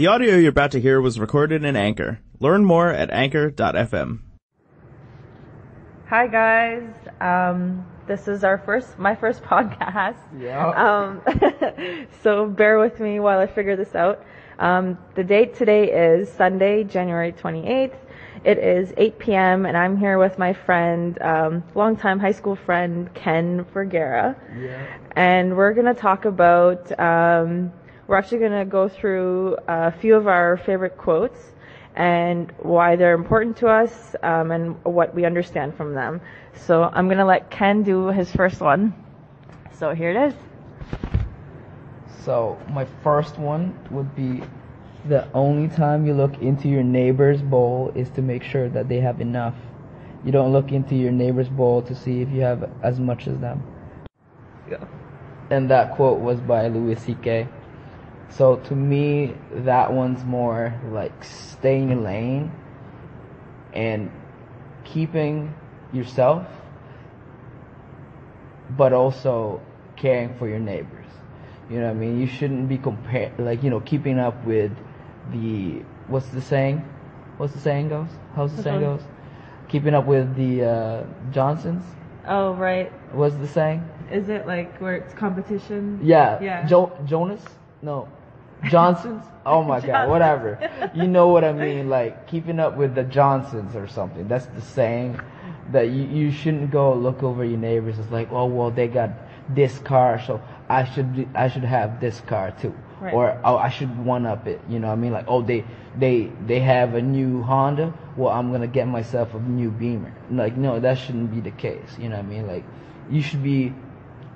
The audio you're about to hear was recorded in Anchor. Learn more at anchor.fm. Hi guys. Um, this is our first, my first podcast. Yeah. Um, so bear with me while I figure this out. Um, the date today is Sunday, January 28th. It is 8 p.m. and I'm here with my friend, um, longtime high school friend Ken Vergara. Yeah. And we're gonna talk about. Um, we're actually gonna go through a few of our favorite quotes and why they're important to us um, and what we understand from them. So I'm gonna let Ken do his first one. So here it is. So my first one would be the only time you look into your neighbor's bowl is to make sure that they have enough. You don't look into your neighbor's bowl to see if you have as much as them. Yeah. And that quote was by Louis C.K. So to me, that one's more like staying in your lane and keeping yourself, but also caring for your neighbors. You know what I mean? You shouldn't be compare like you know keeping up with the what's the saying? What's the saying goes? How's the saying goes? Keeping up with the uh, Johnsons. Oh right. What's the saying? Is it like where it's competition? Yeah. Yeah. Jo- Jonas? No. Johnsons? Oh my god, whatever. You know what I mean? Like keeping up with the Johnsons or something. That's the saying that you, you shouldn't go look over your neighbors. It's like, oh well, they got this car, so I should be- I should have this car too, Right. or oh I should one up it. You know what I mean? Like oh they they they have a new Honda, well I'm gonna get myself a new Beamer. Like no, that shouldn't be the case. You know what I mean? Like you should be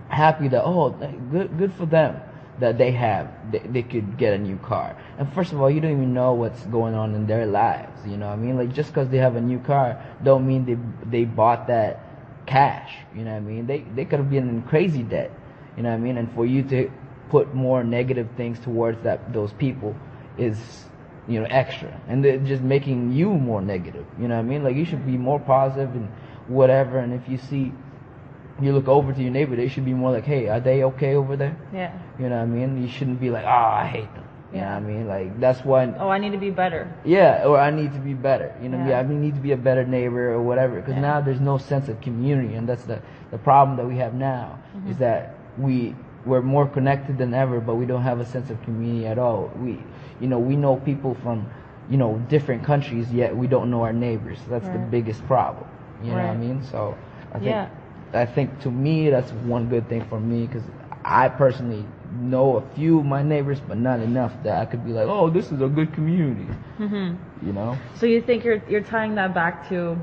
happy that oh good good for them that they have they, they could get a new car. And first of all you don't even know what's going on in their lives you know what i mean? Like just because they have a new car don't mean they they bought that cash you know what i mean? They they could have been in crazy debt you know what i mean? And for you to put more negative things towards that those people is you know extra. And they're just making you more negative you know what i mean? Like you should be more positive and whatever. And if you see you look over to your neighbor, they should be more like, hey, are they okay over there? Yeah. You know what I mean? You shouldn't be like, oh, I hate them. You know what I mean? Like, that's why, Oh, I need to be better. yeah, or I need to be better. You know Yeah. I mean? I need to be a better neighbor or whatever. Because Yeah. now there's no sense of community. And that's the, the problem that we have now Mm-hmm. is that we, we're more connected than ever, but we don't have a sense of community at all. We, you know, we know people from, you know, different countries, yet we don't know our neighbors. That's the biggest problem. You know what I mean? So I think Yeah. I think to me that's one good thing for me because I personally know a few of my neighbors, but not enough that I could be like, oh, this is a good community. hmm You know? So you think you're you're tying that back to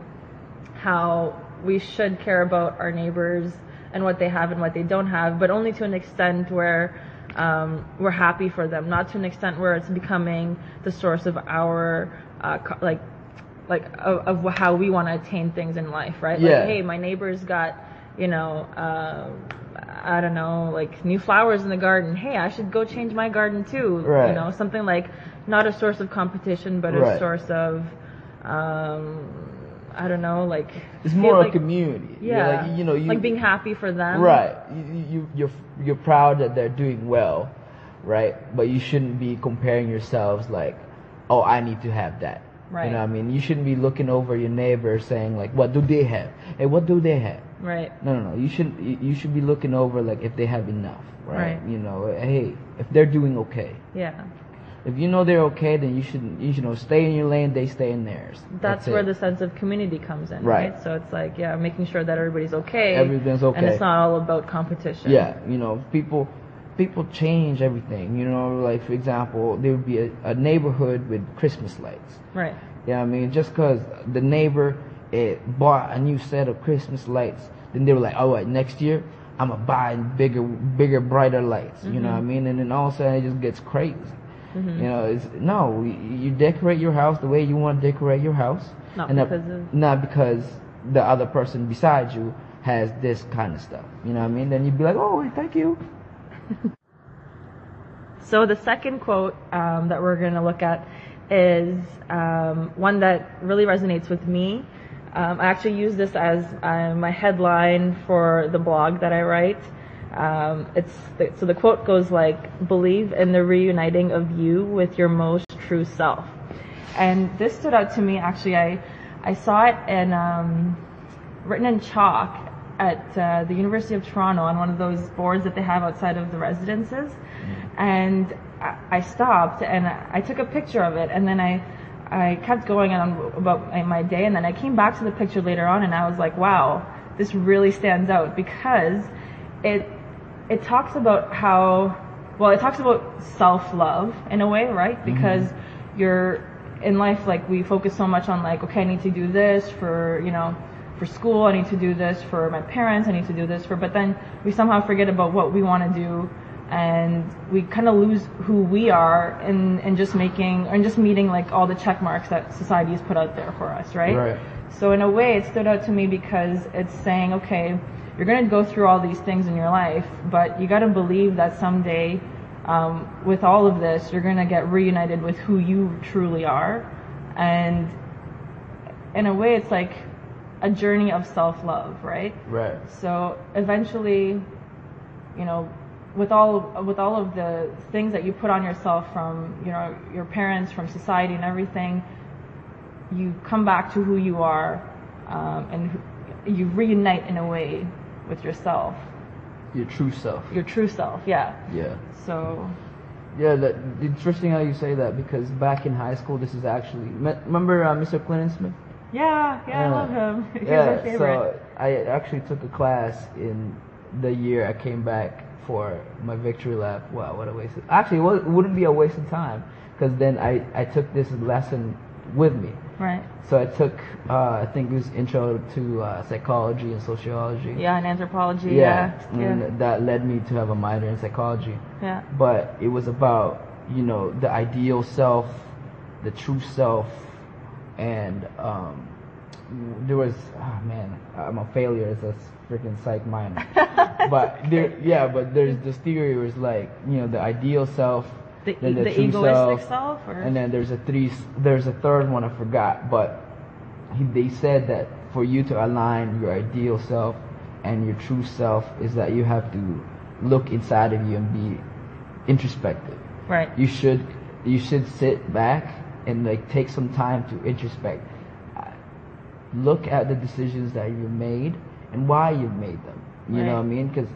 how we should care about our neighbors and what they have and what they don't have, but only to an extent where um, we're happy for them, not to an extent where it's becoming the source of our uh, co- like like of, of how we want to attain things in life, right? Yeah. Like, hey, my neighbor's got you know. Uh, I don't know, like new flowers in the garden. Hey, I should go change my garden too. Right. You know, something like not a source of competition, but a Right. source of, um, I don't know, like It's more like, a community. Yeah, Like, you know, you, like being happy for them. Right. You, you, you're, you're proud that they're doing well, right? But you shouldn't be comparing yourselves like, oh, I need to have that. Right. You know what I mean? You shouldn't be looking over your neighbor saying like, what do they have? Hey, what do they have? Right. No, no, no. You should you should be looking over like if they have enough, right? Right. You know, hey, if they're doing okay. Yeah. If you know they're okay, then you should you should know stay in your lane. They stay in theirs. That's, That's where it. the sense of community comes in, Right. right? So it's like, yeah, making sure that everybody's okay. Everything's okay. And it's not all about competition. Yeah, you know, people people change everything. You know, like for example, there would be a, a neighborhood with Christmas lights. Right. You know I mean? Just because the neighbor eh, bought a new set of Christmas lights, then they were like, all right, next year I'm gonna buy bigger, bigger, brighter lights. You know what I mean? And then all of a sudden it just gets crazy. You know, it's no. You you decorate your house the way you want to decorate your house, Not and because of- not because the other person beside you has this kind of stuff. You know what I mean? Then you'd be like, oh, thank you. So the second quote um, that we're going to look at is um, one that really resonates with me. Um, I actually use this as uh, my headline for the blog that I write. Um, it's the, so the quote goes like, "Believe in the reuniting of you with your most true self." And this stood out to me. Actually, I I saw it in um, written in chalk at uh, the University of Toronto on one of those boards that they have outside of the residences. And I, I stopped and I took a picture of it, and then I I kept going on about my- day, and then I came back to the picture later on, and I was like, wow, this really stands out because it it talks about how well it talks about self love in a way, right? Mm-hmm. Because you're in life like we focus so much on like okay, I need to do this for you know for school, I need to do this for my parents, I need to do this for, but then we somehow forget about what we want to do and we kind of lose who we are in, in just making and just meeting like all the check marks that society has put out there for us, right? Right. So in a way, it stood out to me because it's saying, okay, you're going to go through all these things in your life, but you got to believe that someday, um, with all of this, you're going to get reunited with who you truly are, and in a way, it's like a journey of self-love, right? Right. So eventually, you know, with all with all of the things that you put on yourself from you know your parents, from society, and everything, you come back to who you are, um, and you reunite in a way with yourself, Your true self. your true self. Yeah. Yeah. So Yeah, that, interesting how you say that because back in high school, this is actually remember uh, Mr. Clinton Smith. yeah, yeah, I love him. He's my yeah, favorite. so I actually took a class in the year I came back for my victory lap. Wow, what a waste! Of, actually, it, it wouldn't be a waste of time because then I I took this lesson with me. right. So I took uh, I think it was intro to uh, psychology and sociology. Yeah, and anthropology. Yeah, Yeah. Yeah. and that led me to have a minor in psychology. yeah. But it was about you know the ideal self, the true self, and um, there was oh man, I'm a failure as a freaking psych minor. but there, yeah, but there's this theory where it's like you know the ideal self, The, then the, true egoistic self, or and then there's a three, there's a third one I forgot, but he, they said that for you to align your ideal self and your true self is that you have to look inside of you and be introspective. right. You should, you should sit back and like take some time to introspect. Look at the decisions that you've made and why you've made them. You know what I mean? Because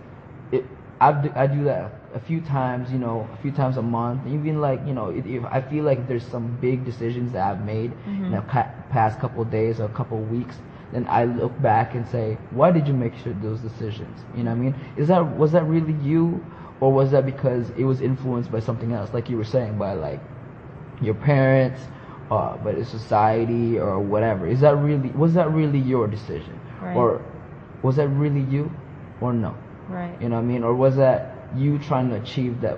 it, I do, I do that a few times, you know, a few times a month. Even like, you know, if, if I feel like there's some big decisions that I've made in mm-hmm. the past couple of days or a couple of weeks, then I look back and say, why did you make sure those decisions? You know what I mean? Is that was that really you, or was that because it was influenced by something else, like you were saying, by like your parents, uh, by the society or whatever? Is that really was that really your decision, Right. or was that really you, or no? Right. You know what I mean? Or was that you trying to achieve that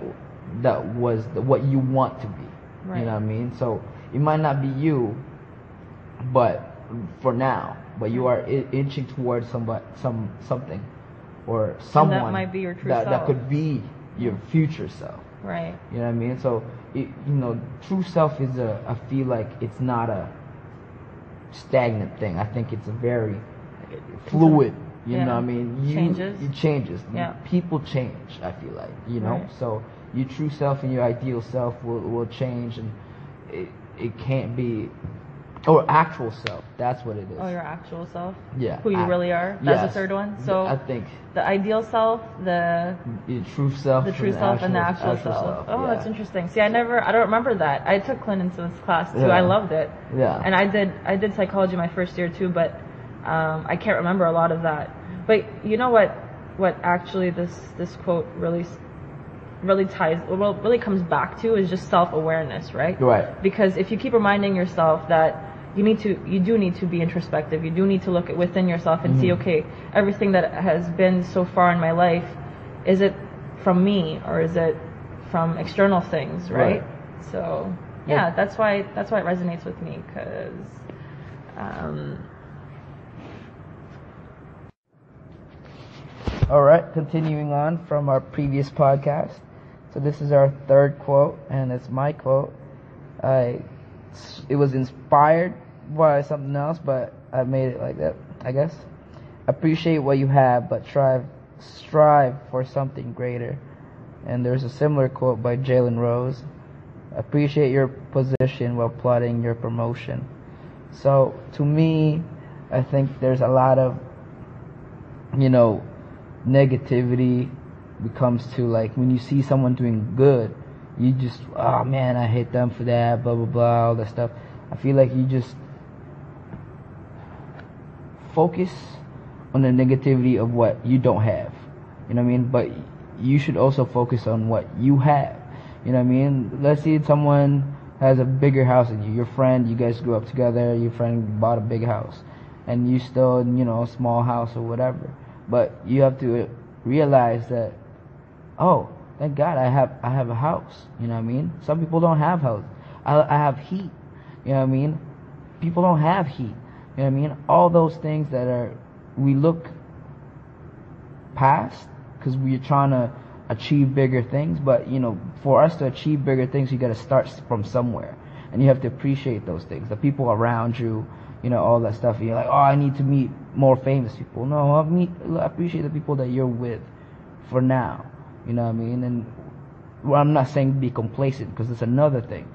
that was the, what you want to be? Right. You know what I mean? So it might not be you, but for now, but you are I- inching towards somebody, some something, or someone that might be your true that, that could be your future self. Right. You know what I mean? So, it, you know, true self is a. I feel like it's not a stagnant thing. I think it's a very fluid. You Yeah. know what I mean? You, Changes. It changes. Yeah. People change. I feel like you know. Right. So your true self and your ideal self will will change, and it it can't be. Or actual self. That's what it is. Oh, your actual self. yeah. Who you I- really are. That's yes. the third one. So I think the ideal self, the your true self, the true self, and the actual, self. Oh, yeah. that's interesting. See, I never, I don't remember that. I took Clinton's class too. Yeah. I loved it. Yeah. And I did, I did psychology my first year too, but um, I can't remember a lot of that. But you know what? What actually this this quote really really ties, well, really comes back to is just self awareness, right? Right. Because if you keep reminding yourself that you need to, you do need to be introspective. You do need to look at within yourself and see, okay, everything that has been so far in my life, is it from me or is it from external things, right? Right. So yeah, Yeah. that's why that's why it resonates with me because. Um, All right, continuing on from our previous podcast. So this is our third quote, and it's my quote. I, it was inspired by something else, but I made it like that, I guess. Appreciate what you have, but strive strive for something greater. And there's a similar quote by Jalen Rose appreciate your position while plotting your promotion. So to me, I think there's a lot of, you know, negativity becomes to like when you see someone doing good, you just, oh man, I hate them for that, blah, blah, blah, all that stuff. I feel like you just focus on the negativity of what you don't have. You know what I mean? But you should also focus on what you have. You know what I mean? Let's see someone has a bigger house than you. Your friend, you guys grew up together, your friend bought a big house. And you still, you know, a small house or whatever. But you have to realize that, oh, thank God I have I have a house. You know what I mean? Some people don't have house. I, I have heat. You know what I mean? People don't have heat. You know what I mean? All those things that are we look past because we're trying to achieve bigger things. But you know, for us to achieve bigger things, you got to start from somewhere, and you have to appreciate those things, the people around you, you know, all that stuff. You're like, oh, I need to meet more famous people. No, I meet, appreciate the people that you're with for now. You know what I mean? And well, I'm not saying be complacent because it's another thing.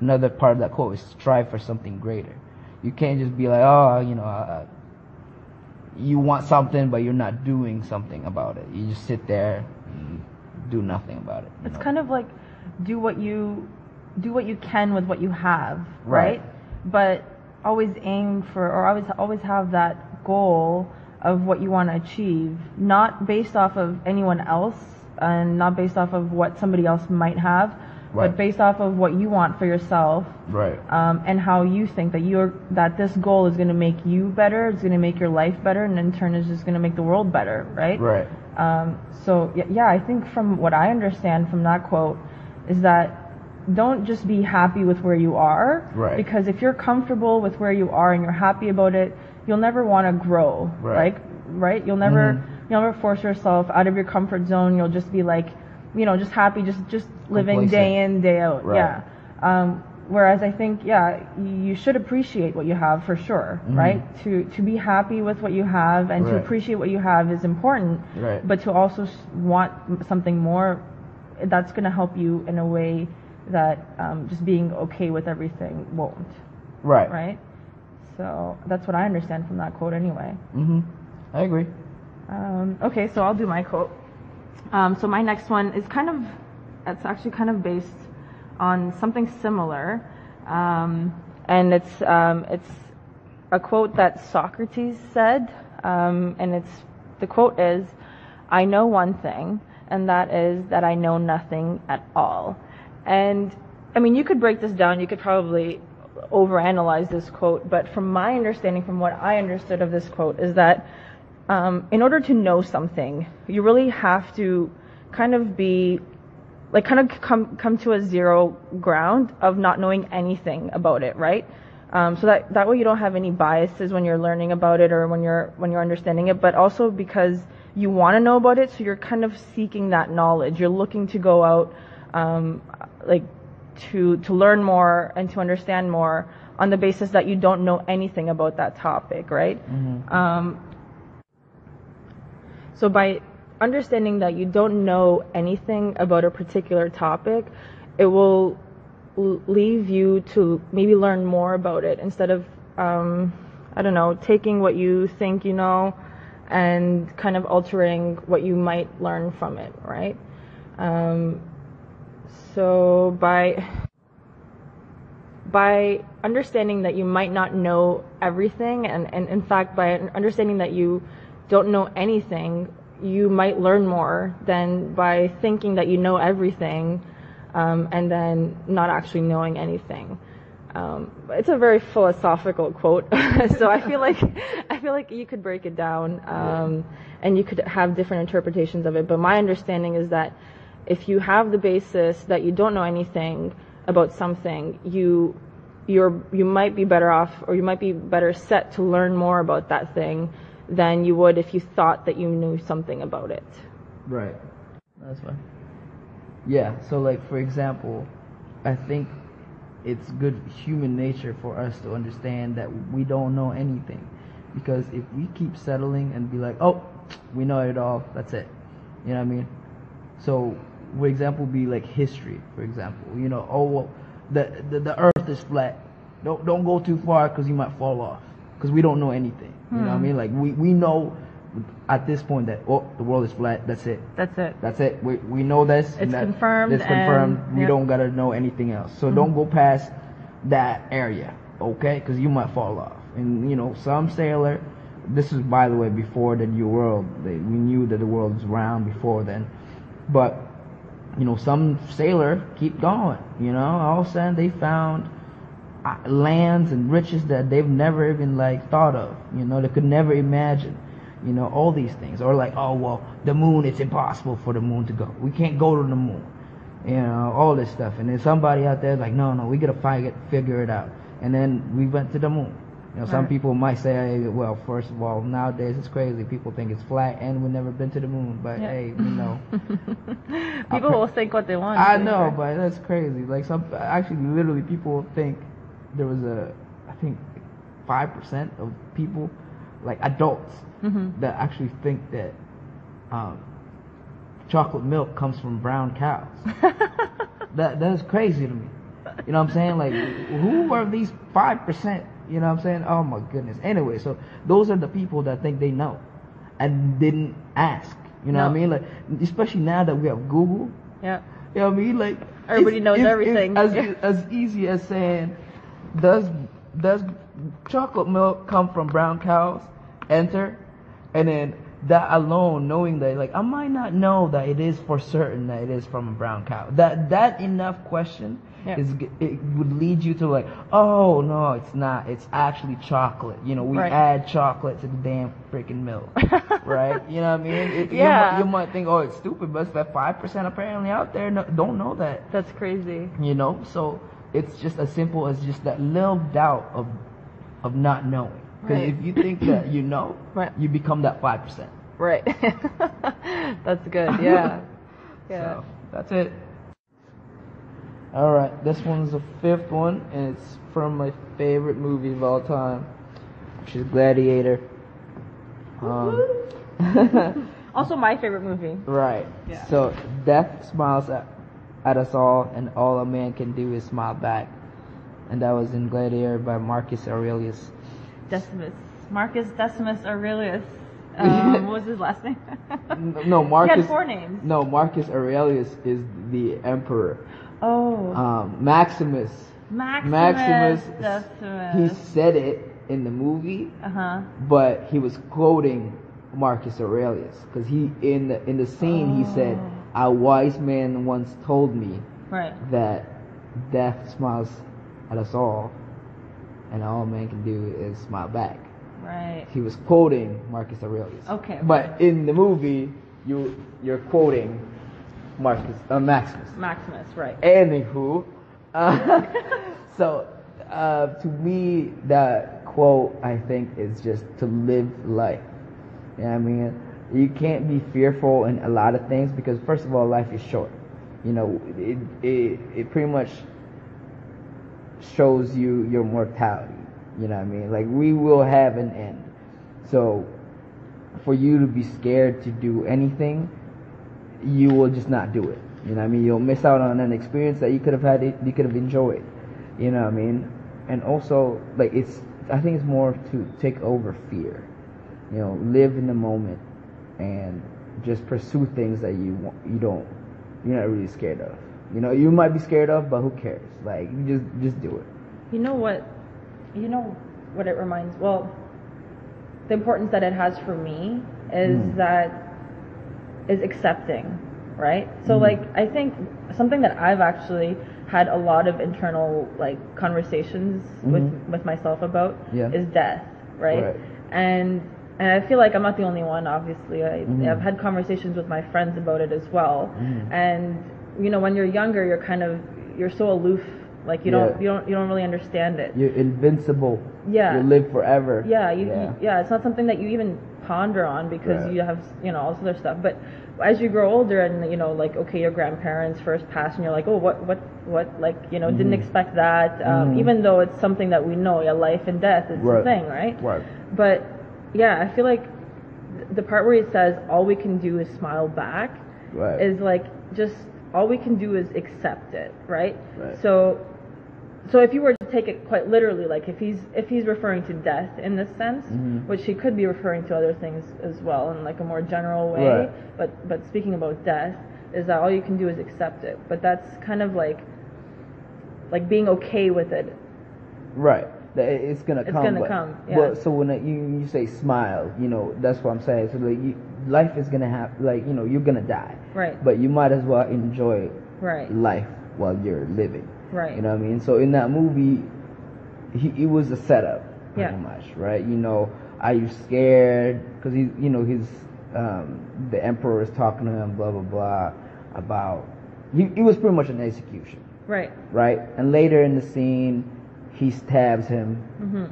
Another part of that quote is strive for something greater. You can't just be like, oh, you know, uh, you want something, but you're not doing something about it. You just sit there and do nothing about it. It's know? kind of like do what you do what you can with what you have, right? Right. But always aim for or always always have that goal of what you want to achieve, not based off of anyone else and not based off of what somebody else might have, Right. but based off of what you want for yourself Right. um, and how you think that you're that this goal is going to make you better, it's going to make your life better, and in turn is just going to make the world better, right? Right. Um, so yeah, I think from what I understand from that quote is that don't just be happy with where you are, Right. because if you're comfortable with where you are and you're happy about it, you'll never want to grow, Right. Like, right? You'll never Mhm. you'll never force yourself out of your comfort zone. You'll just be like, you know, just happy, just just living Complacent. day in day out, Right. yeah. Um, whereas I think, yeah, you should appreciate what you have for sure, Mhm. right? To to be happy with what you have and to appreciate what you have is important. Right. But to also want something more, that's going to help you in a way that um, just being okay with everything won't, Right. right? So that's what I understand from that quote anyway. Mhm. I agree. Um, okay, so I'll do my quote. Um, so my next one is kind of, it's actually kind of based on something similar, um, and it's um, it's a quote that Socrates said, um, and it's the quote is, "I know one thing, and that is that I know nothing at all." And I mean, you could break this down. You could probably overanalyze this quote, but from my understanding, from what I understood of this quote, is that um, in order to know something, you really have to kind of be like kind of come come to a zero ground of not knowing anything about it, right? Um, so that that way you don't have any biases when you're learning about it or when you're when you're understanding it, but also because you want to know about it, so you're kind of seeking that knowledge. You're looking to go out, um, like to to learn more and to understand more on the basis that you don't know anything about that topic, right? Um, so by understanding that you don't know anything about a particular topic, it will leave you to maybe learn more about it instead of, um, I don't know, taking what you think you know and kind of altering what you might learn from it, right? Um, so by by understanding that you might not know everything and, and in fact by understanding that you don't know anything you might learn more than by thinking that you know everything um, and then not actually knowing anything. Um, it's a very philosophical quote. So i feel like i feel like you could break it down um, and you could have different interpretations of it. But my understanding is that if you have the basis that you don't know anything about something, you you're you might be better off or you might be better set to learn more about that thing than you would if you thought that you knew something about it. Right. That's fine. Yeah, so like for example, I think it's good human nature for us to understand that we don't know anything. Because if we keep settling and be like, oh, we know it all. That's it. You know what I mean? So, for example, be like history. For example, you know, oh well, the the, the Earth is flat. Don't don't go too far because you might fall off. Because we don't know anything. You know what I hmm. mean? Like we we know at this point that oh the world is flat. That's it. That's it. That's it. We we know this. and It's that- confirmed It's confirmed. and- we yep. don't gotta know anything else. So hmm. don't go past that area, okay? Because you might fall off. And you know, some sailor. This is by the way before the new world. They, we knew that the world was round before then, but you know, some sailor keep going. You know, all of a sudden they found lands and riches that they've never even like thought of. You know, they could never imagine. You know, all these things. Or like, oh well, the moon. It's impossible for the moon to go. We can't go to the moon. You know, all this stuff. And then somebody out there is like, no, no, we gotta figure figure it out. And then we went to the moon. You know, some Right. people might say, well, first of all, nowadays it's crazy. People think it's flat and we've never been to the moon. But Yeah. hey, you know. People will think what they want. I know, but that's crazy. Like some, actually, literally, people think there was a, I think, five percent of people, like adults, Mhm. that actually think that um, chocolate milk comes from brown cows. that that is crazy to me. You know what I'm saying? Like, who are these five percent? You know what I'm saying? Oh my goodness. Anyway, so those are the people that think they know, and didn't ask. You know what I mean? Like, especially now that we have Google. yeah. You know what I mean? Like Everybody it's- knows it's- everything. It's as as easy as saying, does does chocolate milk come from brown cows? Enter, and then that alone, knowing that, like I might not know that it is for certain that it is from a brown cow. That that enough question Yeah. is it would lead you to like, oh no, it's not. It's actually chocolate. You know, we Right. add chocolate to the damn freaking milk, right? You know what I mean? It, you Yeah. might- you might think, oh, it's stupid, but it's that five percent apparently out there no, don't know that. That's crazy. You know, so it's just as simple as just that little doubt of of not knowing. Because Right. if you think that you know, Right. you become that five percent. Right. That's good. Yeah. Yeah. So that's it. All right, this one's the fifth one, and it's from my favorite movie of all time, which is Gladiator. Um, Also, my favorite movie. Right. Yeah. So death smiles at, at us all, and all a man can do is smile back. And that was in Gladiator by Marcus Aurelius. Decimus. Marcus Decimus Aurelius. Um, what was his last name? No, Marcus. He had four names. No, Marcus Aurelius is the emperor. Oh. Um, Maximus. Maximus, Maximus. Decimus. He said it in the movie, Uh huh. but he was quoting Marcus Aurelius because he in the in the scene he said, Oh. "A wise man once told me." Right. that death smiles at us all, and all man can do is smile back. Right. He was quoting Marcus Aurelius. Okay. But in the movie, you you're quoting Marcus uh, Maximus. Maximus. Right. Anywho, uh, so uh, to me, that quote I think is just to live life. You know what I mean? You can't be fearful in a lot of things because first of all, life is short. You know, it it, it pretty much shows you your mortality. You know what I mean? Like we will have an end. So for you to be scared to do anything, you will just not do it. You know what I mean? You'll miss out on an experience that you could have had, you could have enjoyed. You know what I mean? And also, like it's, I think it's more to take over fear. You know, live in the moment and just pursue things that you want, you don't, you're not really scared of. You know, you might be scared of, but who cares? Like, you just, just do it. You know what? You know what it reminds. Well, the importance that it has for me is Mm. that is accepting, right? So Mm. like I think something that I've actually had a lot of internal like conversations with Mhm. with myself about Yeah. is death, right? Right. And and I feel like I'm not the only one. Obviously, I, Mhm. I've had conversations with my friends about it as well. Mhm. And you know, when you're younger, you're kind of you're so aloof. Like you don't you don't you don't really understand it. You're invincible. Yeah. You live forever. Yeah, you, yeah. yeah. yeah, it's not something that you even ponder on because Right. you have, you know, all this other stuff. But as you grow older and, you know, like, okay, your grandparents first passed and you're like, oh, what, what, what, like, you know, didn't Mhm. expect that. Um, Mhm. Even though it's something that we know, yeah, life and death is Right. the thing, right? Right. But yeah, I feel like the part where he says all we can do is smile back Right. is like just all we can do is accept it, right? Right. So so if you were to take it quite literally, like if he's if he's referring to death in this sense, Mhm. which he could be referring to other things as well in like a more general way, Right. but but speaking about death, is that all you can do is accept it. But that's kind of like like being okay with it. Right. That It's gonna It's come. gonna but, come, yeah. But so when it- you you say smile, you know that's what I'm saying. So like you, life is gonna have like you know you're gonna die, Right. but you might as well enjoy Right. life while you're living. Right. You know what I mean? So in that movie, he it was a setup pretty Yeah. much, right? You know, are you scared? Because he, you know, he's um, the emperor is talking to him, blah blah blah, about he, he was pretty much an execution, Right. right? And later in the scene, he stabs him Mhm.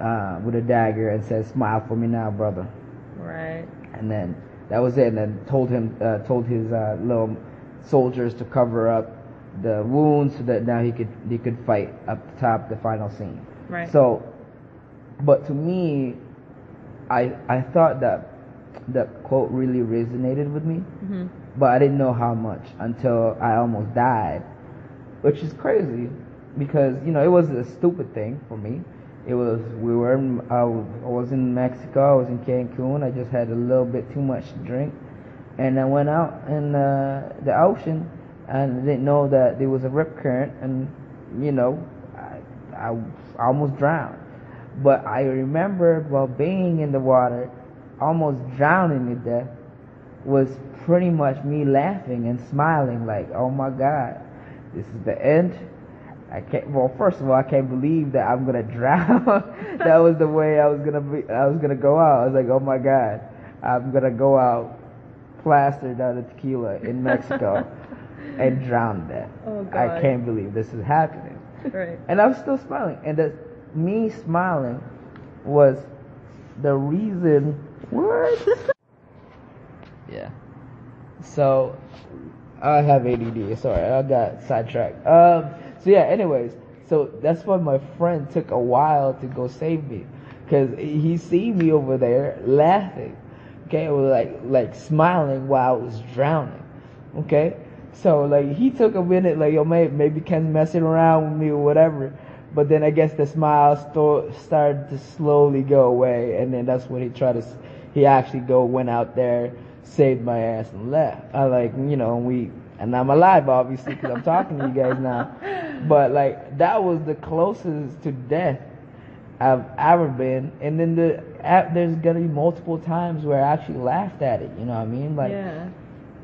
uh, with a dagger and says, "Smile for me now, brother." Right. And then that was it. And then told him, uh, told his uh, little soldiers to cover up the wounds so that now he could he could fight up the top the final scene. Right. So, but to me, I I thought that that quote really resonated with me, Mhm. but I didn't know how much until I almost died, which is crazy because you know it was a stupid thing for me. It was we were in, I was I was in Mexico, I was in Cancun. I just had a little bit too much to drink, and I went out in uh, the ocean and I didn't know that there was a rip current, and you know I, I almost drowned. But I remember while being in the water, almost drowning to death, was pretty much me laughing and smiling like, oh my God, this is the end. I can't. Well, first of all, I can't believe that I'm gonna drown. that was the way I was gonna be. I was gonna go out. I was like, oh my God, I'm gonna go out plastered out of tequila in Mexico and drown that. Oh, god. I can't believe this is happening. Right. And I was still smiling. And that me smiling was the reason. What? yeah. So I have ADD. Sorry, I got sidetracked. Um. So yeah. Anyways, so that's why my friend took a while to go save me, because he seen me over there laughing. Okay, or like like smiling while I was drowning. Okay. So like he took a minute, like yo, maybe maybe Ken's messing around with me or whatever. But then I guess the smile sto- started to slowly go away, and then that's when he tried to. He actually go went out there, saved my ass, and left. I like you know we and I'm alive obviously because I'm talking to you guys now. But like that was the closest to death I've ever been. And then the there's gonna be multiple times where I actually laughed at it. You know what I mean? Like yeah.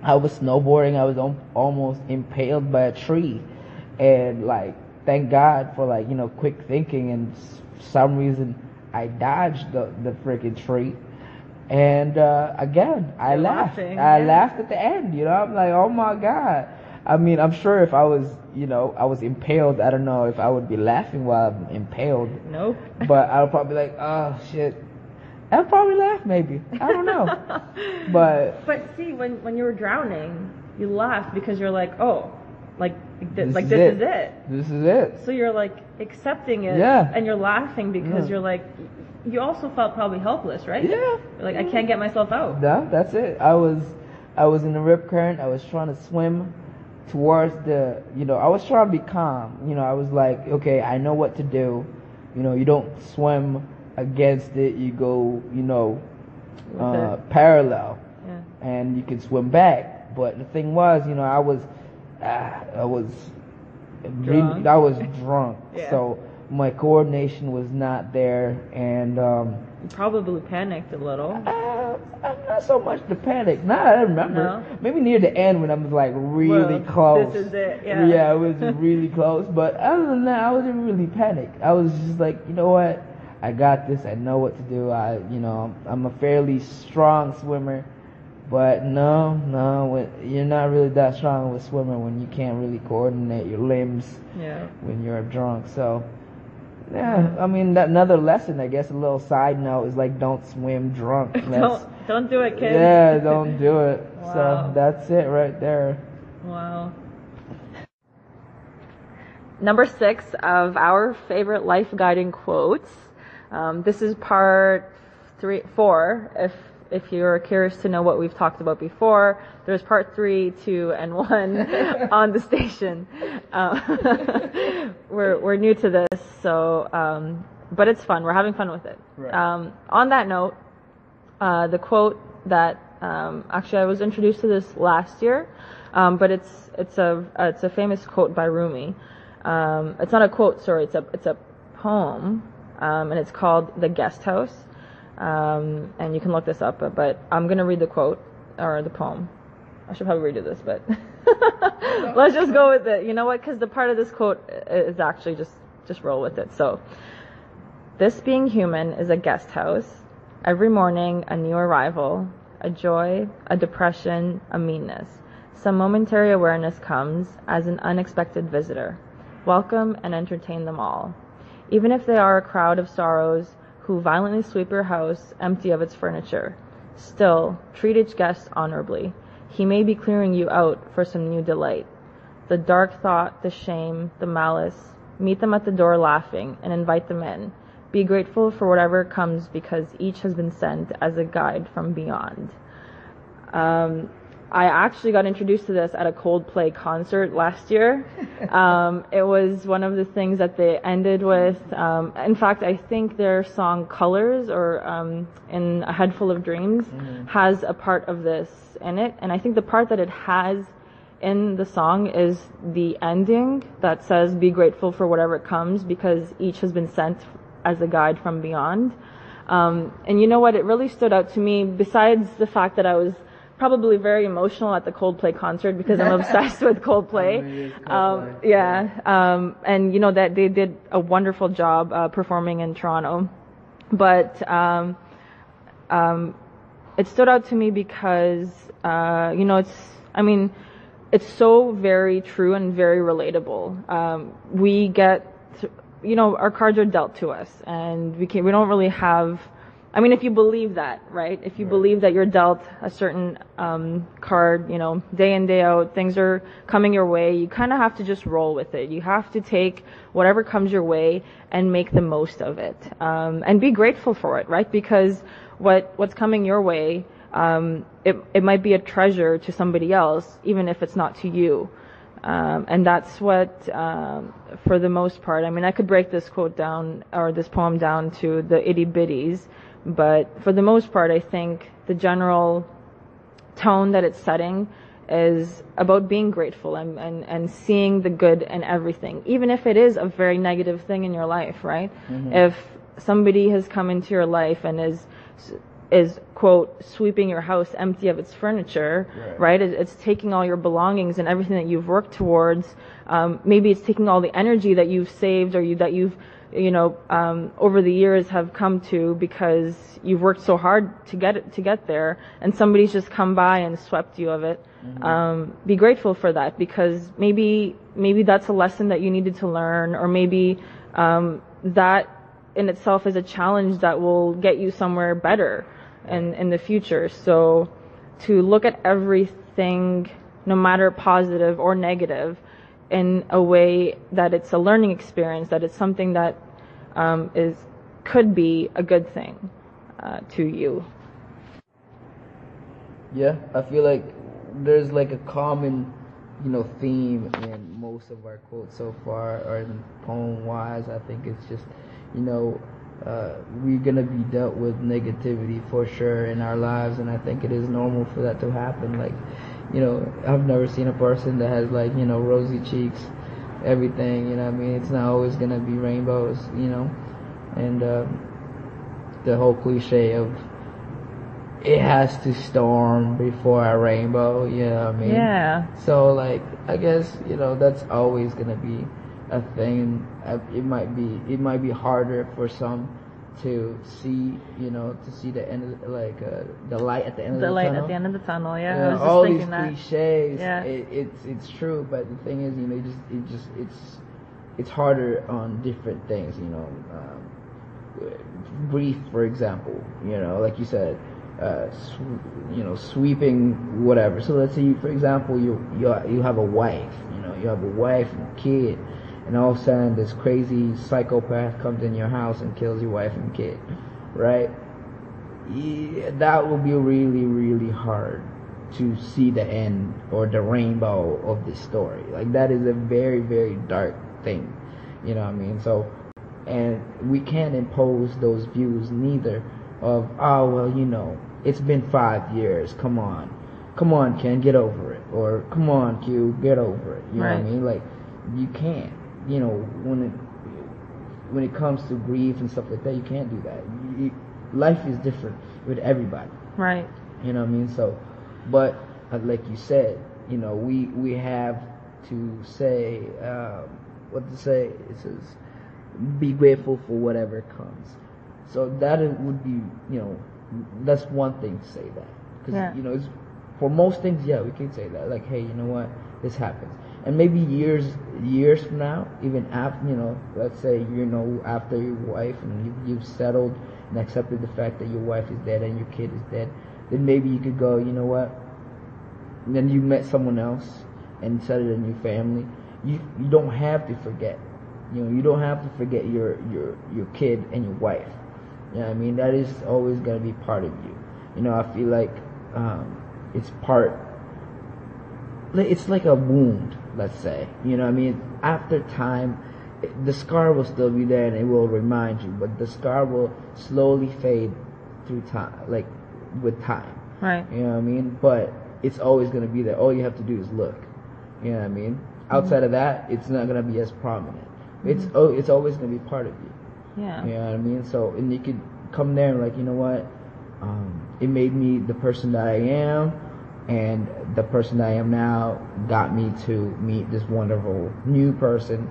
I was snowboarding. I was al- almost impaled by a tree, and like thank God for like you know quick thinking and s- some reason I dodged the the freaking tree. And uh, again, I You're laughed. laughing, I yeah. laughed at the end. You know, I'm like, oh my god. I mean, I'm sure if I was, you know, I was impaled. I don't know if I would be laughing while I'm impaled Nope. but I'll probably be like, oh shit. I'll probably laugh maybe. I don't know. but But see, when when you were drowning, you laughed because you're like, oh, like th- This like is this it. is it. this is it. So you're like accepting it, Yeah. and you're laughing because Yeah. you're like, you also felt probably helpless, right? Yeah. Like I can't get myself out. No, that's it. I was I was in the rip current. I was trying to swim towards the you know, I was trying to be calm. You know, I was like, okay, I know what to do. You know, you don't swim against it, you go, you know, uh, parallel. Yeah. and you can swim back. But the thing was, you know, I was, uh, I was, Drunk. I was drunk, Yeah. so my coordination was not there, and um, You probably panicked a little. uh, not so much the panic. Now I remember, No? maybe near the end when I was like really Well, close. This is it. Yeah. Yeah, it was really close. But other than that, I wasn't really panicked. I was just like, you know what? I got this. I know what to do. I, you know, I'm a fairly strong swimmer. But no, no, when- you're not really that strong with swimming when you can't really coordinate your limbs Yeah. when you're drunk. So, yeah, I mean, that another lesson, I guess, a little side note is like, don't swim drunk. That's- Don't don't do it, kid. yeah, don't do it. Wow. So that's it right there. Wow. Number six of our favorite life guiding quotes. Um, this is part three, four, if if you're curious to know what we've talked about before, there's part three, two, and one on the station. Uh, we're we're new to this, so um, but it's fun. We're having fun with it. Right. Um, on that note, uh, the quote that um, actually I was introduced to this last year, um, but it's it's a uh, it's a famous quote by Rumi. Um, it's not a quote, sorry. It's a it's a poem, um, and it's called "The Guest House." Um, and you can look this up, but, but I'm gonna read the quote or the poem. I should probably redo this, but let's just go with it. You know what? Because the part of this quote is actually just just roll with it. So, this being human is a guest house. Every morning, a new arrival, a joy, a depression, a meanness. Some momentary awareness comes as an unexpected visitor. Welcome and entertain them all. Even if they are a crowd of sorrows who violently sweep your house empty of its furniture. Still, treat each guest honorably. He may be clearing you out for some new delight. The dark thought, the shame, the malice, meet them at the door laughing and invite them in. Be grateful for whatever comes because each has been sent as a guide from beyond. Um, I actually got introduced to this at a Coldplay concert last year. Um, it was one of the things that they ended with. Um, in fact, I think their song "Colors" or um, "In a Head Full of Dreams" Mm-hmm. has a part of this in it, and I think the part that it has in the song is the ending that says "Be grateful for whatever comes," because each has been sent as a guide from beyond. Um, and you know what? It really stood out to me. Besides the fact that I was probably very emotional at the Coldplay concert because I'm obsessed with Coldplay. Um, yeah, um, and you know that they did a wonderful job uh, performing in Toronto, but um, um, it stood out to me because uh, you know it's I mean it's so very true and very relatable. Um, we get th- you know our cards are dealt to us, and we can we don't really have. I mean, if you believe that, right? If you believe that you're dealt a certain um, card, you know, day in day out, things are coming your way. You kind of have to just roll with it. You have to take whatever comes your way and make the most of it, um, and be grateful for it, right? Because what what's coming your way, um, it it might be a treasure to somebody else, even if it's not to you. Um, and that's what, um, for the most part, I mean, I could break this quote down or this poem down to the itty bitties, but for the most part, I think the general tone that it's setting is about being grateful and, and, and seeing the good in everything, even if it is a very negative thing in your life, right? If somebody has come into your life and is is quote sweeping your house empty of its furniture, Right. right? It, it's taking all your belongings and everything that you've worked towards. Um, maybe it's taking all the energy that you've saved or you that you've you know um, over the years have come to because you've worked so hard to get it to get there, and somebody's just come by and swept you of it. Um, be grateful for that because maybe maybe that's a lesson that you needed to learn, or maybe um, that in itself is a challenge that will get you somewhere better in, in the future. So to look at everything, no matter positive or negative, in a way that it's a learning experience, that it's something that um, is could be a good thing uh, to you. Yeah, I feel like there's like a common, you know, theme in most of our quotes so far, or in poem wise. I think it's just, you know, uh, we're gonna be dealt with negativity for sure in our lives, and I think it is normal for that to happen. Like, you know, I've never seen a person that has like, you know, rosy cheeks, everything. You know, what I mean, it's not always gonna be rainbows. You know, and um, the whole cliche of it has to storm before a rainbow, you know what I mean? Yeah. So like, I guess, you know, that's always gonna be a thing. Uh, It might be, it might be harder for some to see, you know, to see the end of, like, uh, the light at the end The of the light tunnel. at the end of the tunnel. Yeah, Yeah, I was just all these thinking that. cliches, Yeah. it, it's it's true, but the thing is, you know, it just it just it's it's harder on different things, you know. Um, grief, for example, you know, like you said, uh, sw- you know, sweeping whatever. So let's say, you, for example, you you you have a wife, you know, you have a wife and a kid, and all of a sudden this crazy psychopath comes in your house and kills your wife and kid, right? yeah, that will be really, really hard to see the end or the rainbow of this story. Like that is a very, very dark thing. You know what I mean? So, and we can't impose those views neither of, oh, well, you know, it's been five years. Come on. Come on, Ken, get over it. Or, come on, Q, get over it. You know what I mean? Like, you can't. You know, when it, when it comes to grief and stuff like that, you can't do that. You, life is different with everybody. Right. You know what I mean? So, but uh, like you said, you know, we we have to say um, what to say. It says, be grateful for whatever comes. So that is- would be, you know, that's one thing to say that because Yeah. you know, it's, for most things, yeah, we can say that. Like, hey, you know what, this happens, and maybe years years from now, even after, you know, let's say you know after your wife and you, you've settled and accepted the fact that your wife is dead and your kid is dead, then maybe you could go, you know what? And then you met someone else and started a new family. You you don't have to forget. You know, you don't have to forget your your your kid and your wife. You know I mean? That is always gonna be part of you. You know, I feel like um, it's part. It's like a wound, let's say. You know what I mean? After time, it- the scar will still be there and it will remind you, but the scar will slowly fade through time, like with time. Right. You know what I mean? But it's always gonna be there. All you have to do is look. You know what I mean? Outside of that, it's not gonna be as prominent. It's oh, it's always gonna be part of you. Yeah. You know what I mean? So and you could come there and like, you know what? Um, it made me the person that I am, and the person that I am now got me to meet this wonderful new person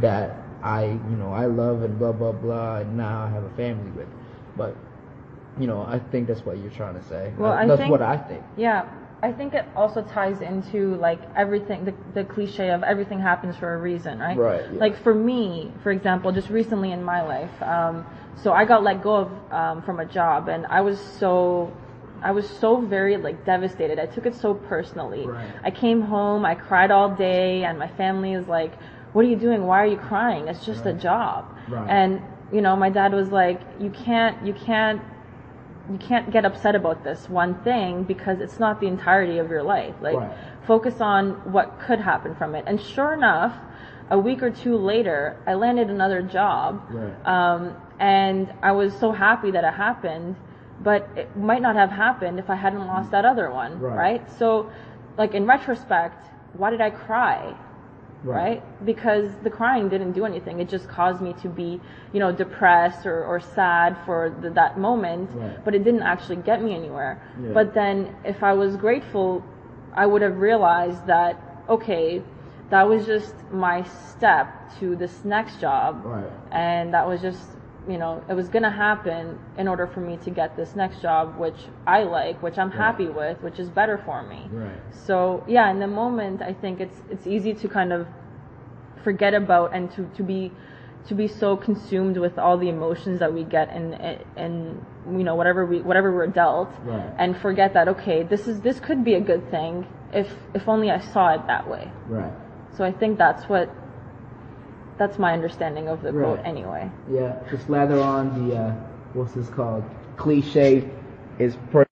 that I, you know, I love and blah blah blah, and now I have a family with. But you know, I think that's what you're trying to say. Well, I that's think- what I think. Yeah, I think it also ties into like everything, the, the cliche of everything happens for a reason, right? Right, yeah. Like for me, for example, just recently in my life, um, so I got let go of um, from a job, and I was so. I was so very like devastated. I took it so personally. Right. I came home, I cried all day, and my family is like, "What are you doing? Why are you crying? It's just a job." Right. And you know, my dad was like, "You can't, you can't you can't get upset about this one thing because it's not the entirety of your life. Like, Right. focus on what could happen from it. And sure enough, a week or two later, I landed another job. Right. Um, and I was so happy that it happened, but it might not have happened if I hadn't lost that other one. Right. right? So, like, in retrospect, why did I cry? right? Because the crying didn't do anything. It just caused me to be, you know, depressed or, or sad for the, that moment, Right. but it didn't actually get me anywhere. Yeah. But then if I was grateful, I would have realized that, okay, that was just my step to this next job. Right. And that was just, you know, it was going to happen in order for me to get this next job, which I like, which I'm happy with, which is better for me. Right. So yeah, in the moment, I think it's it's easy to kind of forget about and to, to be to be so consumed with all the emotions that we get and and you know whatever we whatever we're dealt Right. and forget that okay this is this could be a good thing if if only I saw it that way. Right. So I think that's what that's my understanding of the quote Right. anyway. Yeah, just slather on the uh, what's this called? Cliche is per-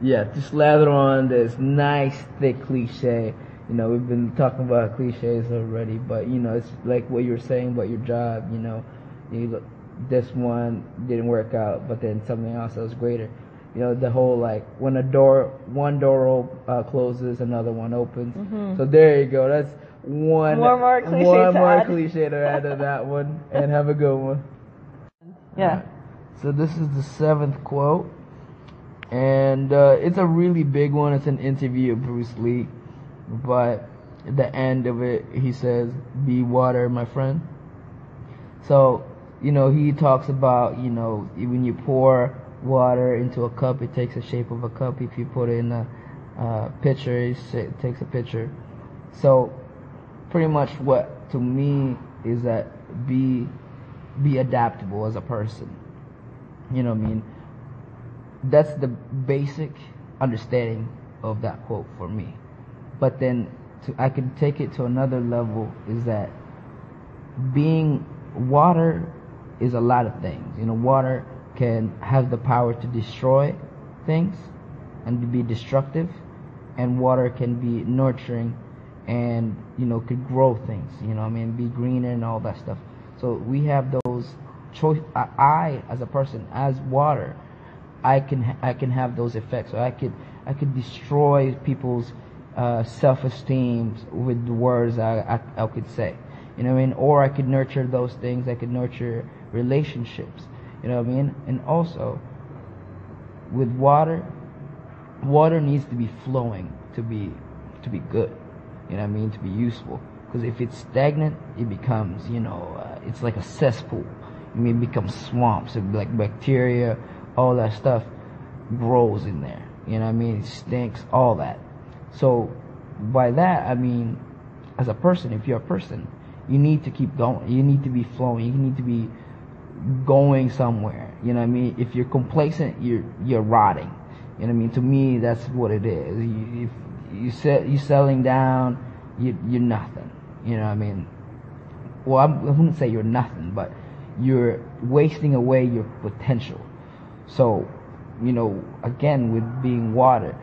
yeah, just slather on this nice thick cliche. You know, we've been talking about cliches already, but you know, it's like what you were saying about your job. You know, you look, this one didn't work out, but then something else that was greater. You know, the whole like when a door, one door op- uh, closes, another one opens. So there you go. That's one. One more cliche one to more add. cliche to add to that one, and have a good one. Yeah. So this is the seventh quote, and uh, it's a really big one. It's an interview of Bruce Lee, but at the end of it, he says, "Be water, my friend." So you know he talks about you know when you pour water into a cup, it takes the shape of a cup. If you put it in a uh, pitcher, it it takes a pitcher. So pretty much what to me is that be be adaptable as a person. You know what I mean? That's the basic understanding of that quote for me. But then to, I could take it to another level is that being water is a lot of things. You know, water can have the power to destroy things and to be destructive, and water can be nurturing and you know could grow things. You know, I mean, be greener and all that stuff. So we have those choice. I, I as a person, as water, I can I can have those effects. So I could I could destroy people's uh, self-esteem with the words I, I I could say. You know what I mean? Or I could nurture those things. I could nurture relationships. You know what I mean? And also, with water, water needs to be flowing to be to be good. You know what I mean? To be useful. Because if it's stagnant, it becomes you know uh, it's like a cesspool. I mean, it becomes swamps. It, like bacteria, all that stuff grows in there. You know what I mean? It stinks, all that. So by that I mean, as a person, if you're a person, you need to keep going. You need to be flowing. You need to be going somewhere. You know what I mean? If you're complacent, you're you're rotting. You know what I mean? To me, that's what it is. If you sell you selling down, you you're nothing. You know what I mean? Well, I'm, I wouldn't say you're nothing, but you're wasting away your potential. So, you know, again with being water,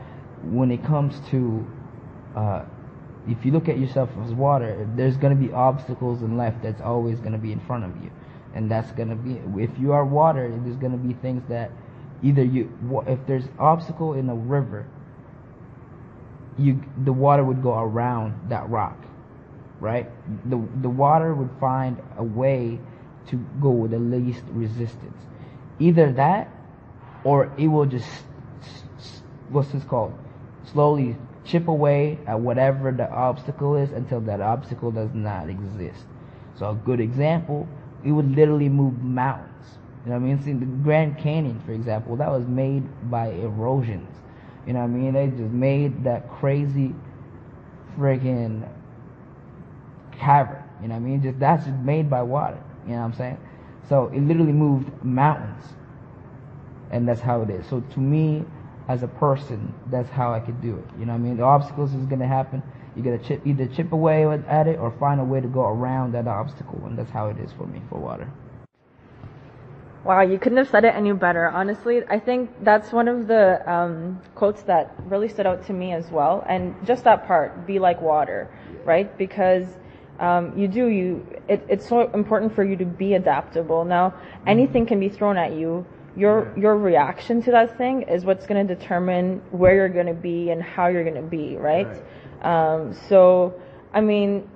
when it comes to uh, if you look at yourself as water, there's going to be obstacles in life that's always going to be in front of you. And that's going to be, if you are water, there's going to be things that either you, if there's obstacle in a river, you, the water would go around that rock, right? The, the water would find a way to go with the least resistance. Either that, or it will just, what's this called? Slowly chip away at whatever the obstacle is until that obstacle does not exist. So a good example, it would literally move mountains. You know what I mean? See the Grand Canyon, for example, that was made by erosions. You know what I mean? They just made that crazy freaking cavern. You know what I mean? Just that's just made by water. You know what I'm saying? So it literally moved mountains. And that's how it is. So to me, as a person, that's how I could do it. You know what I mean? The obstacles is to happen. You got to chip, either chip away at it or find a way to go around that obstacle. And that's how it is for me for water. Wow, you couldn't have said it any better. Honestly, I think that's one of the um, quotes that really stood out to me as well. And just that part, be like water, right? Because um, you do, you, it, it's so important for you to be adaptable. Now, mm-hmm. anything can be thrown at you your your reaction to that thing is what's going to determine where you're going to be and how you're going to be, right? right. Um, so, I mean,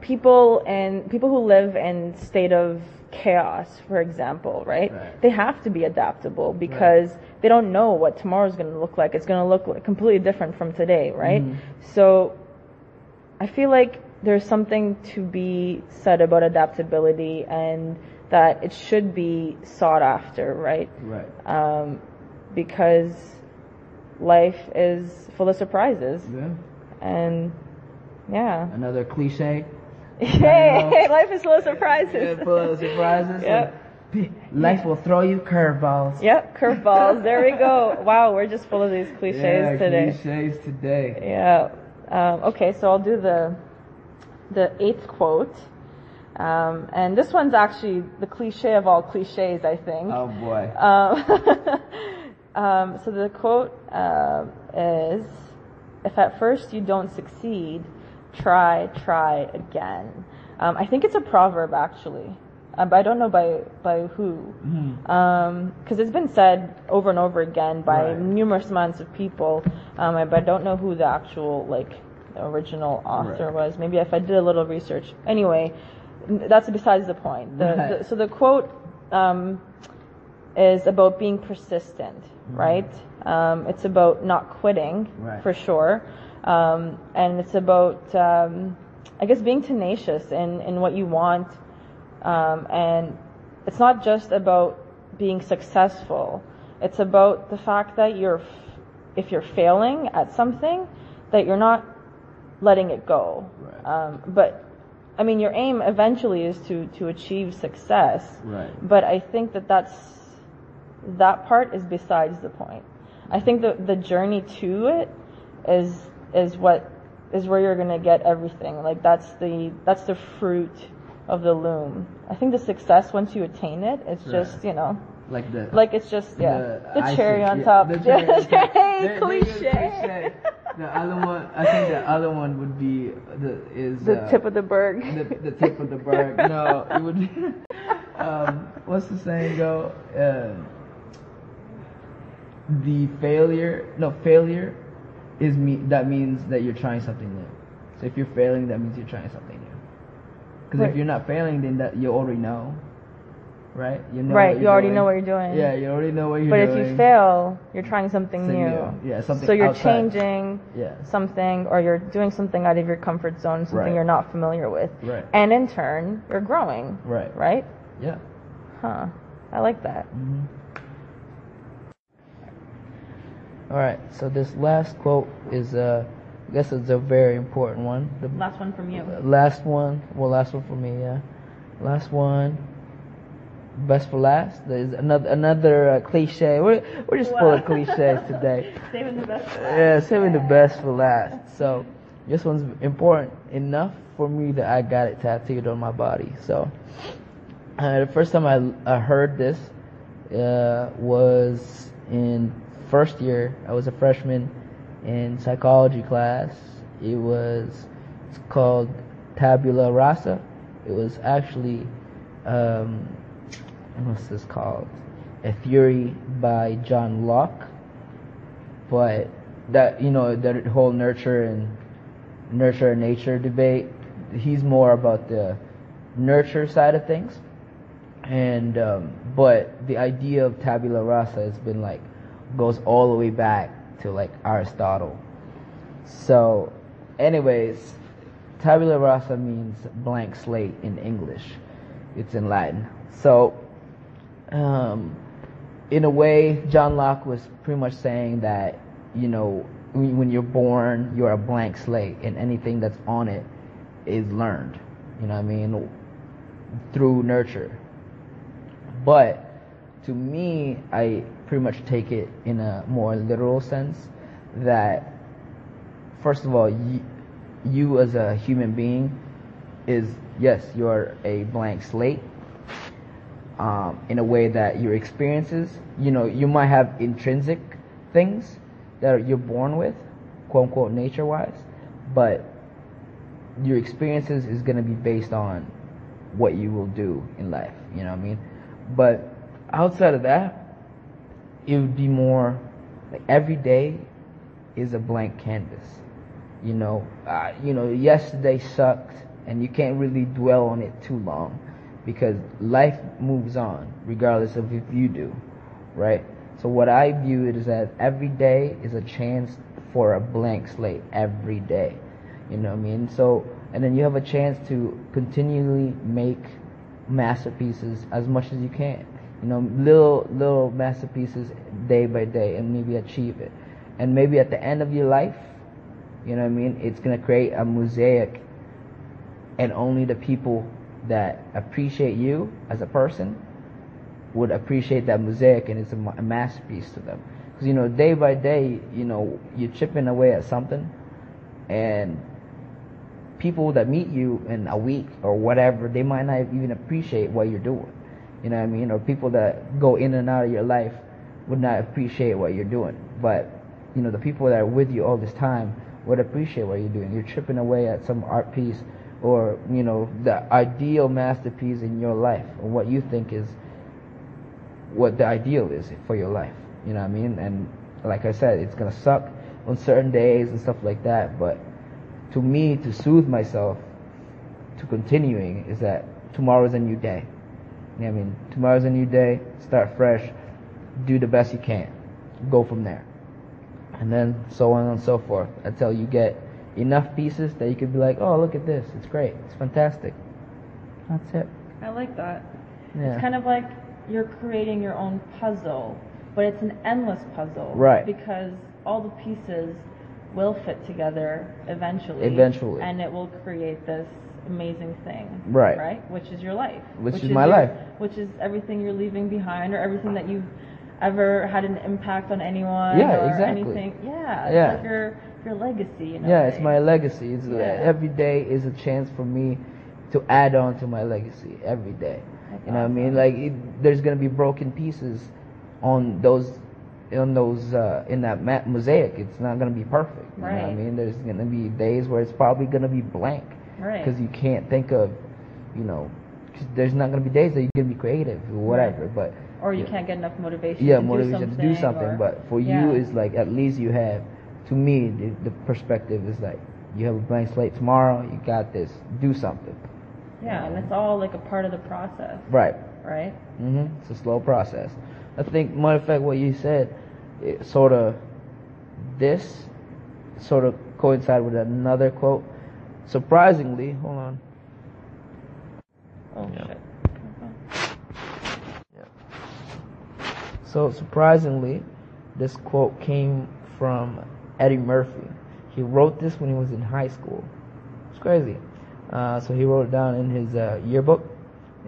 people and people who live in state of chaos, for example, right? right. They have to be adaptable because right. they don't know what tomorrow is going to look like. It's going to look like completely different from today, right? Mm-hmm. So, I feel like there's something to be said about adaptability and that it should be sought after, right? Right. Um, because life is full of surprises. Yeah. And yeah. Another cliche. hey, life is full of surprises. Yeah, full of surprises. yep. Life will throw you curveballs. Yep, curveballs. there we go. Wow, we're just full of these cliches yeah, today. Cliches today. Yeah. Um, okay, so I'll do the the eighth quote. Um, and this one's actually the cliche of all cliches, I think. Oh boy. Um, um, so the quote uh, is, "If at first you don't succeed, try, try again." Um, I think it's a proverb actually, uh, but I don't know by by who, because mm-hmm. Um, it's been said over and over again by right. numerous amounts of people, um, but I don't know who the actual like the original author right. was. Maybe if I did a little research. Anyway, that's besides the point. The, right. the, so the quote um, is about being persistent, mm-hmm. right? Um, it's about not quitting right. for sure, um, and it's about um, I guess being tenacious in in what you want, um, and it's not just about being successful. It's about the fact that you're if you're failing at something, that you're not letting it go. Right. Um, but I mean, your aim eventually is to, to achieve success. Right. But I think that that's, that part is besides the point. I think the, the journey to it is, is what, is where you're gonna get everything. Like that's the, that's the fruit of the loom. I think the success once you attain it, it's just you know, Like the like it's just yeah, the, icing, cherry on yeah, top. The cherry on top. Hey, There- there is cliche. The other one, I think the other one would be the is The uh, tip of the berg. the, the tip of the bird. No, it would. Be, um, what's the saying go? Um the failure. No, failure is me. That means that you're trying something new. So if you're failing, that means you're trying something new. Because Right. if you're not failing, then that you already know, right? You know right, you already doing. know what you're doing. Yeah, you already know what you're But doing. But if you fail, you're trying something Something new. new. Yeah, something So you're outside. changing Yeah. something, or you're doing something out of your comfort zone, something Right. you're not familiar with. Right. And in turn, you're growing. Right. Right? Yeah. Huh. I like that. hmm All right. So this last quote is, uh, I guess it's a very important one. The Last one from you. last one. Well, last one for me. Yeah. Last one. Best for last. There's another another uh, cliche. We're we're just full of cliches today. Saving the best. for Yeah, last. saving the best for last. So this one's important enough for me that I got it tattooed on my body. So uh, the first time I, I heard this uh, was in first year. I was a freshman in psychology class. It was it's called tabula rasa. It was actually um, what's this called? A theory by John Locke but that you know the whole nurture and nurture and nature debate he's more about the nurture side of things and um, but the idea of tabula rasa has been like goes all the way back to like aristotle so anyways tabula rasa means blank slate in english it's in latin so um, in a way, John Locke was pretty much saying that, you know, when you're born, you're a blank slate, and anything that's on it is learned. You know what I mean? Through nurture. But to me, I pretty much take it in a more literal sense that, first of all, you, you as a human being is, yes, you're a blank slate um, in a way that your experiences, you know, you might have intrinsic things that you're born with, quote unquote, nature wise, but your experiences is going to be based on what you will do in life, you know what I mean? But outside of that, it would be more like every day is a blank canvas. You know, uh, you know, yesterday sucked, and you can't really dwell on it too long because life moves on regardless of if you do, right? So what I view it is that every day is a chance for a blank slate every day. You know what I mean? So and then you have a chance to continually make masterpieces as much as you can. You know, little little masterpieces day by day and maybe achieve it. And maybe at the end of your life, you know what I mean, it's gonna create a mosaic and only the people that appreciate you as a person would appreciate that mosaic and it's a, a masterpiece to them because you know day by day you know you're chipping away at something and people that meet you in a week or whatever they might not even appreciate what you're doing you know what i mean? Or people that go in and out of your life would not appreciate what you're doing. But you know the people that are with you all this time would appreciate what you're doing. You're chipping away at some art piece or you know the ideal masterpiece in your life or what you think is what the ideal is for your life. You know what i mean? And like i said it's gonna suck on certain days and stuff like that. But to me to soothe myself to continuing is that tomorrow's a new day you know what i mean tomorrow's a new day start fresh do the best you can go from there and then so on and so forth until you get enough pieces that you could be like, oh, look at this, it's great, it's fantastic. That's it. I like that. Yeah. It's kind of like you're creating your own puzzle, but it's an endless puzzle. Right. Because all the pieces will fit together eventually. Eventually. And it will create this amazing thing. Right. Right? Which is your life. Which is my your- life. Which is everything you're leaving behind or everything that you've ever had an impact on anyone Yeah, or exactly. anything. Yeah. It's Yeah. like your your legacy, you know. yeah, it's my legacy. It's uh, Yeah. every day is a chance for me to add on to my legacy every day. That's you know what I mean? Like it, there's gonna be broken pieces on those on those uh, in that mosaic. It's not gonna be perfect. You know what I mean? There's gonna be days where it's probably gonna be blank Right. because you can't think of, you know, 'cause there's not gonna be days that you're gonna be creative or whatever. But or you yeah. can't get enough motivation. yeah, to motivation do to do something. or- but for Yeah. you, it's like at least you have. To me, the, the perspective is like you have a blank slate tomorrow. You got this. Do something. yeah, and it's all like a part of the process, Right. right? hmm It's a slow process. I think, matter of fact, what you said, it sort of this sort of coincide with another quote. Surprisingly, hold on. Oh Yeah. shit. So surprisingly, this quote came from Eddie Murphy. He wrote this when he was in high school. It's crazy. Uh, so he wrote it down in his uh, yearbook.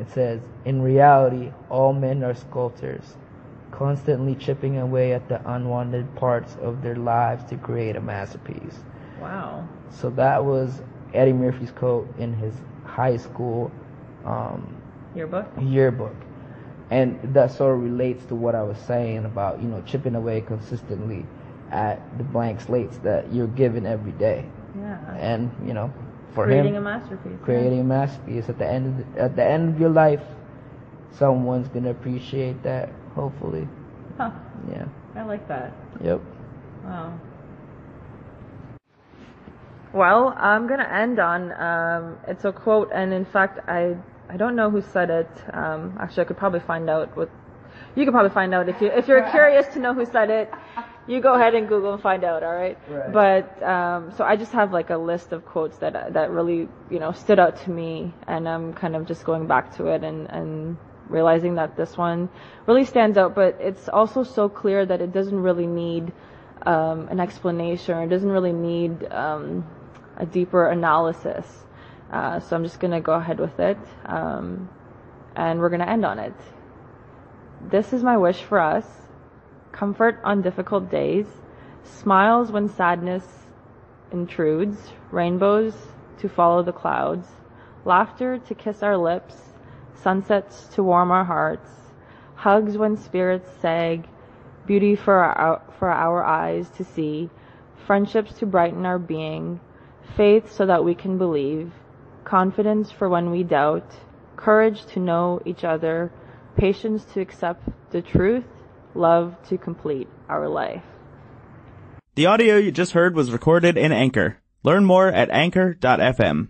It says, "In reality, all men are sculptors, constantly chipping away at the unwanted parts of their lives to create a masterpiece." Wow. So that was Eddie Murphy's quote in his high school um, Your book? yearbook. And that sort of relates to what I was saying about, you know, chipping away consistently at the blank slates that you're given every day. Yeah. And, you know, for Creating a him, masterpiece. yeah. creating a masterpiece at the end of the, at the end of your life, someone's going to appreciate that, hopefully. Huh. Yeah. I like that. Yep. Wow. Well, I'm gonna end on um, it's a quote, and in fact, I I don't know who said it. Um, actually, I could probably find out. With you could probably find out if you if you're curious to know who said it. You go ahead and Google and find out. All right. Right. But um, so I just have like a list of quotes that that really you know stood out to me, and I'm kind of just going back to it and and realizing that this one really stands out. But it's also so clear that it doesn't really need um, an explanation or it doesn't really need um, a deeper analysis. Uh, so I'm just going to go ahead with it. Um, and we're going to end on it. This is my wish for us. Comfort on difficult days, smiles when sadness intrudes, rainbows to follow the clouds, laughter to kiss our lips, sunsets to warm our hearts, hugs when spirits sag, beauty for our, for our eyes to see, friendships to brighten our being, faith so that we can believe, confidence for when we doubt, courage to know each other, patience to accept the truth, love to complete our life. The audio you just heard was recorded in Anchor. Learn more at anchor.fm.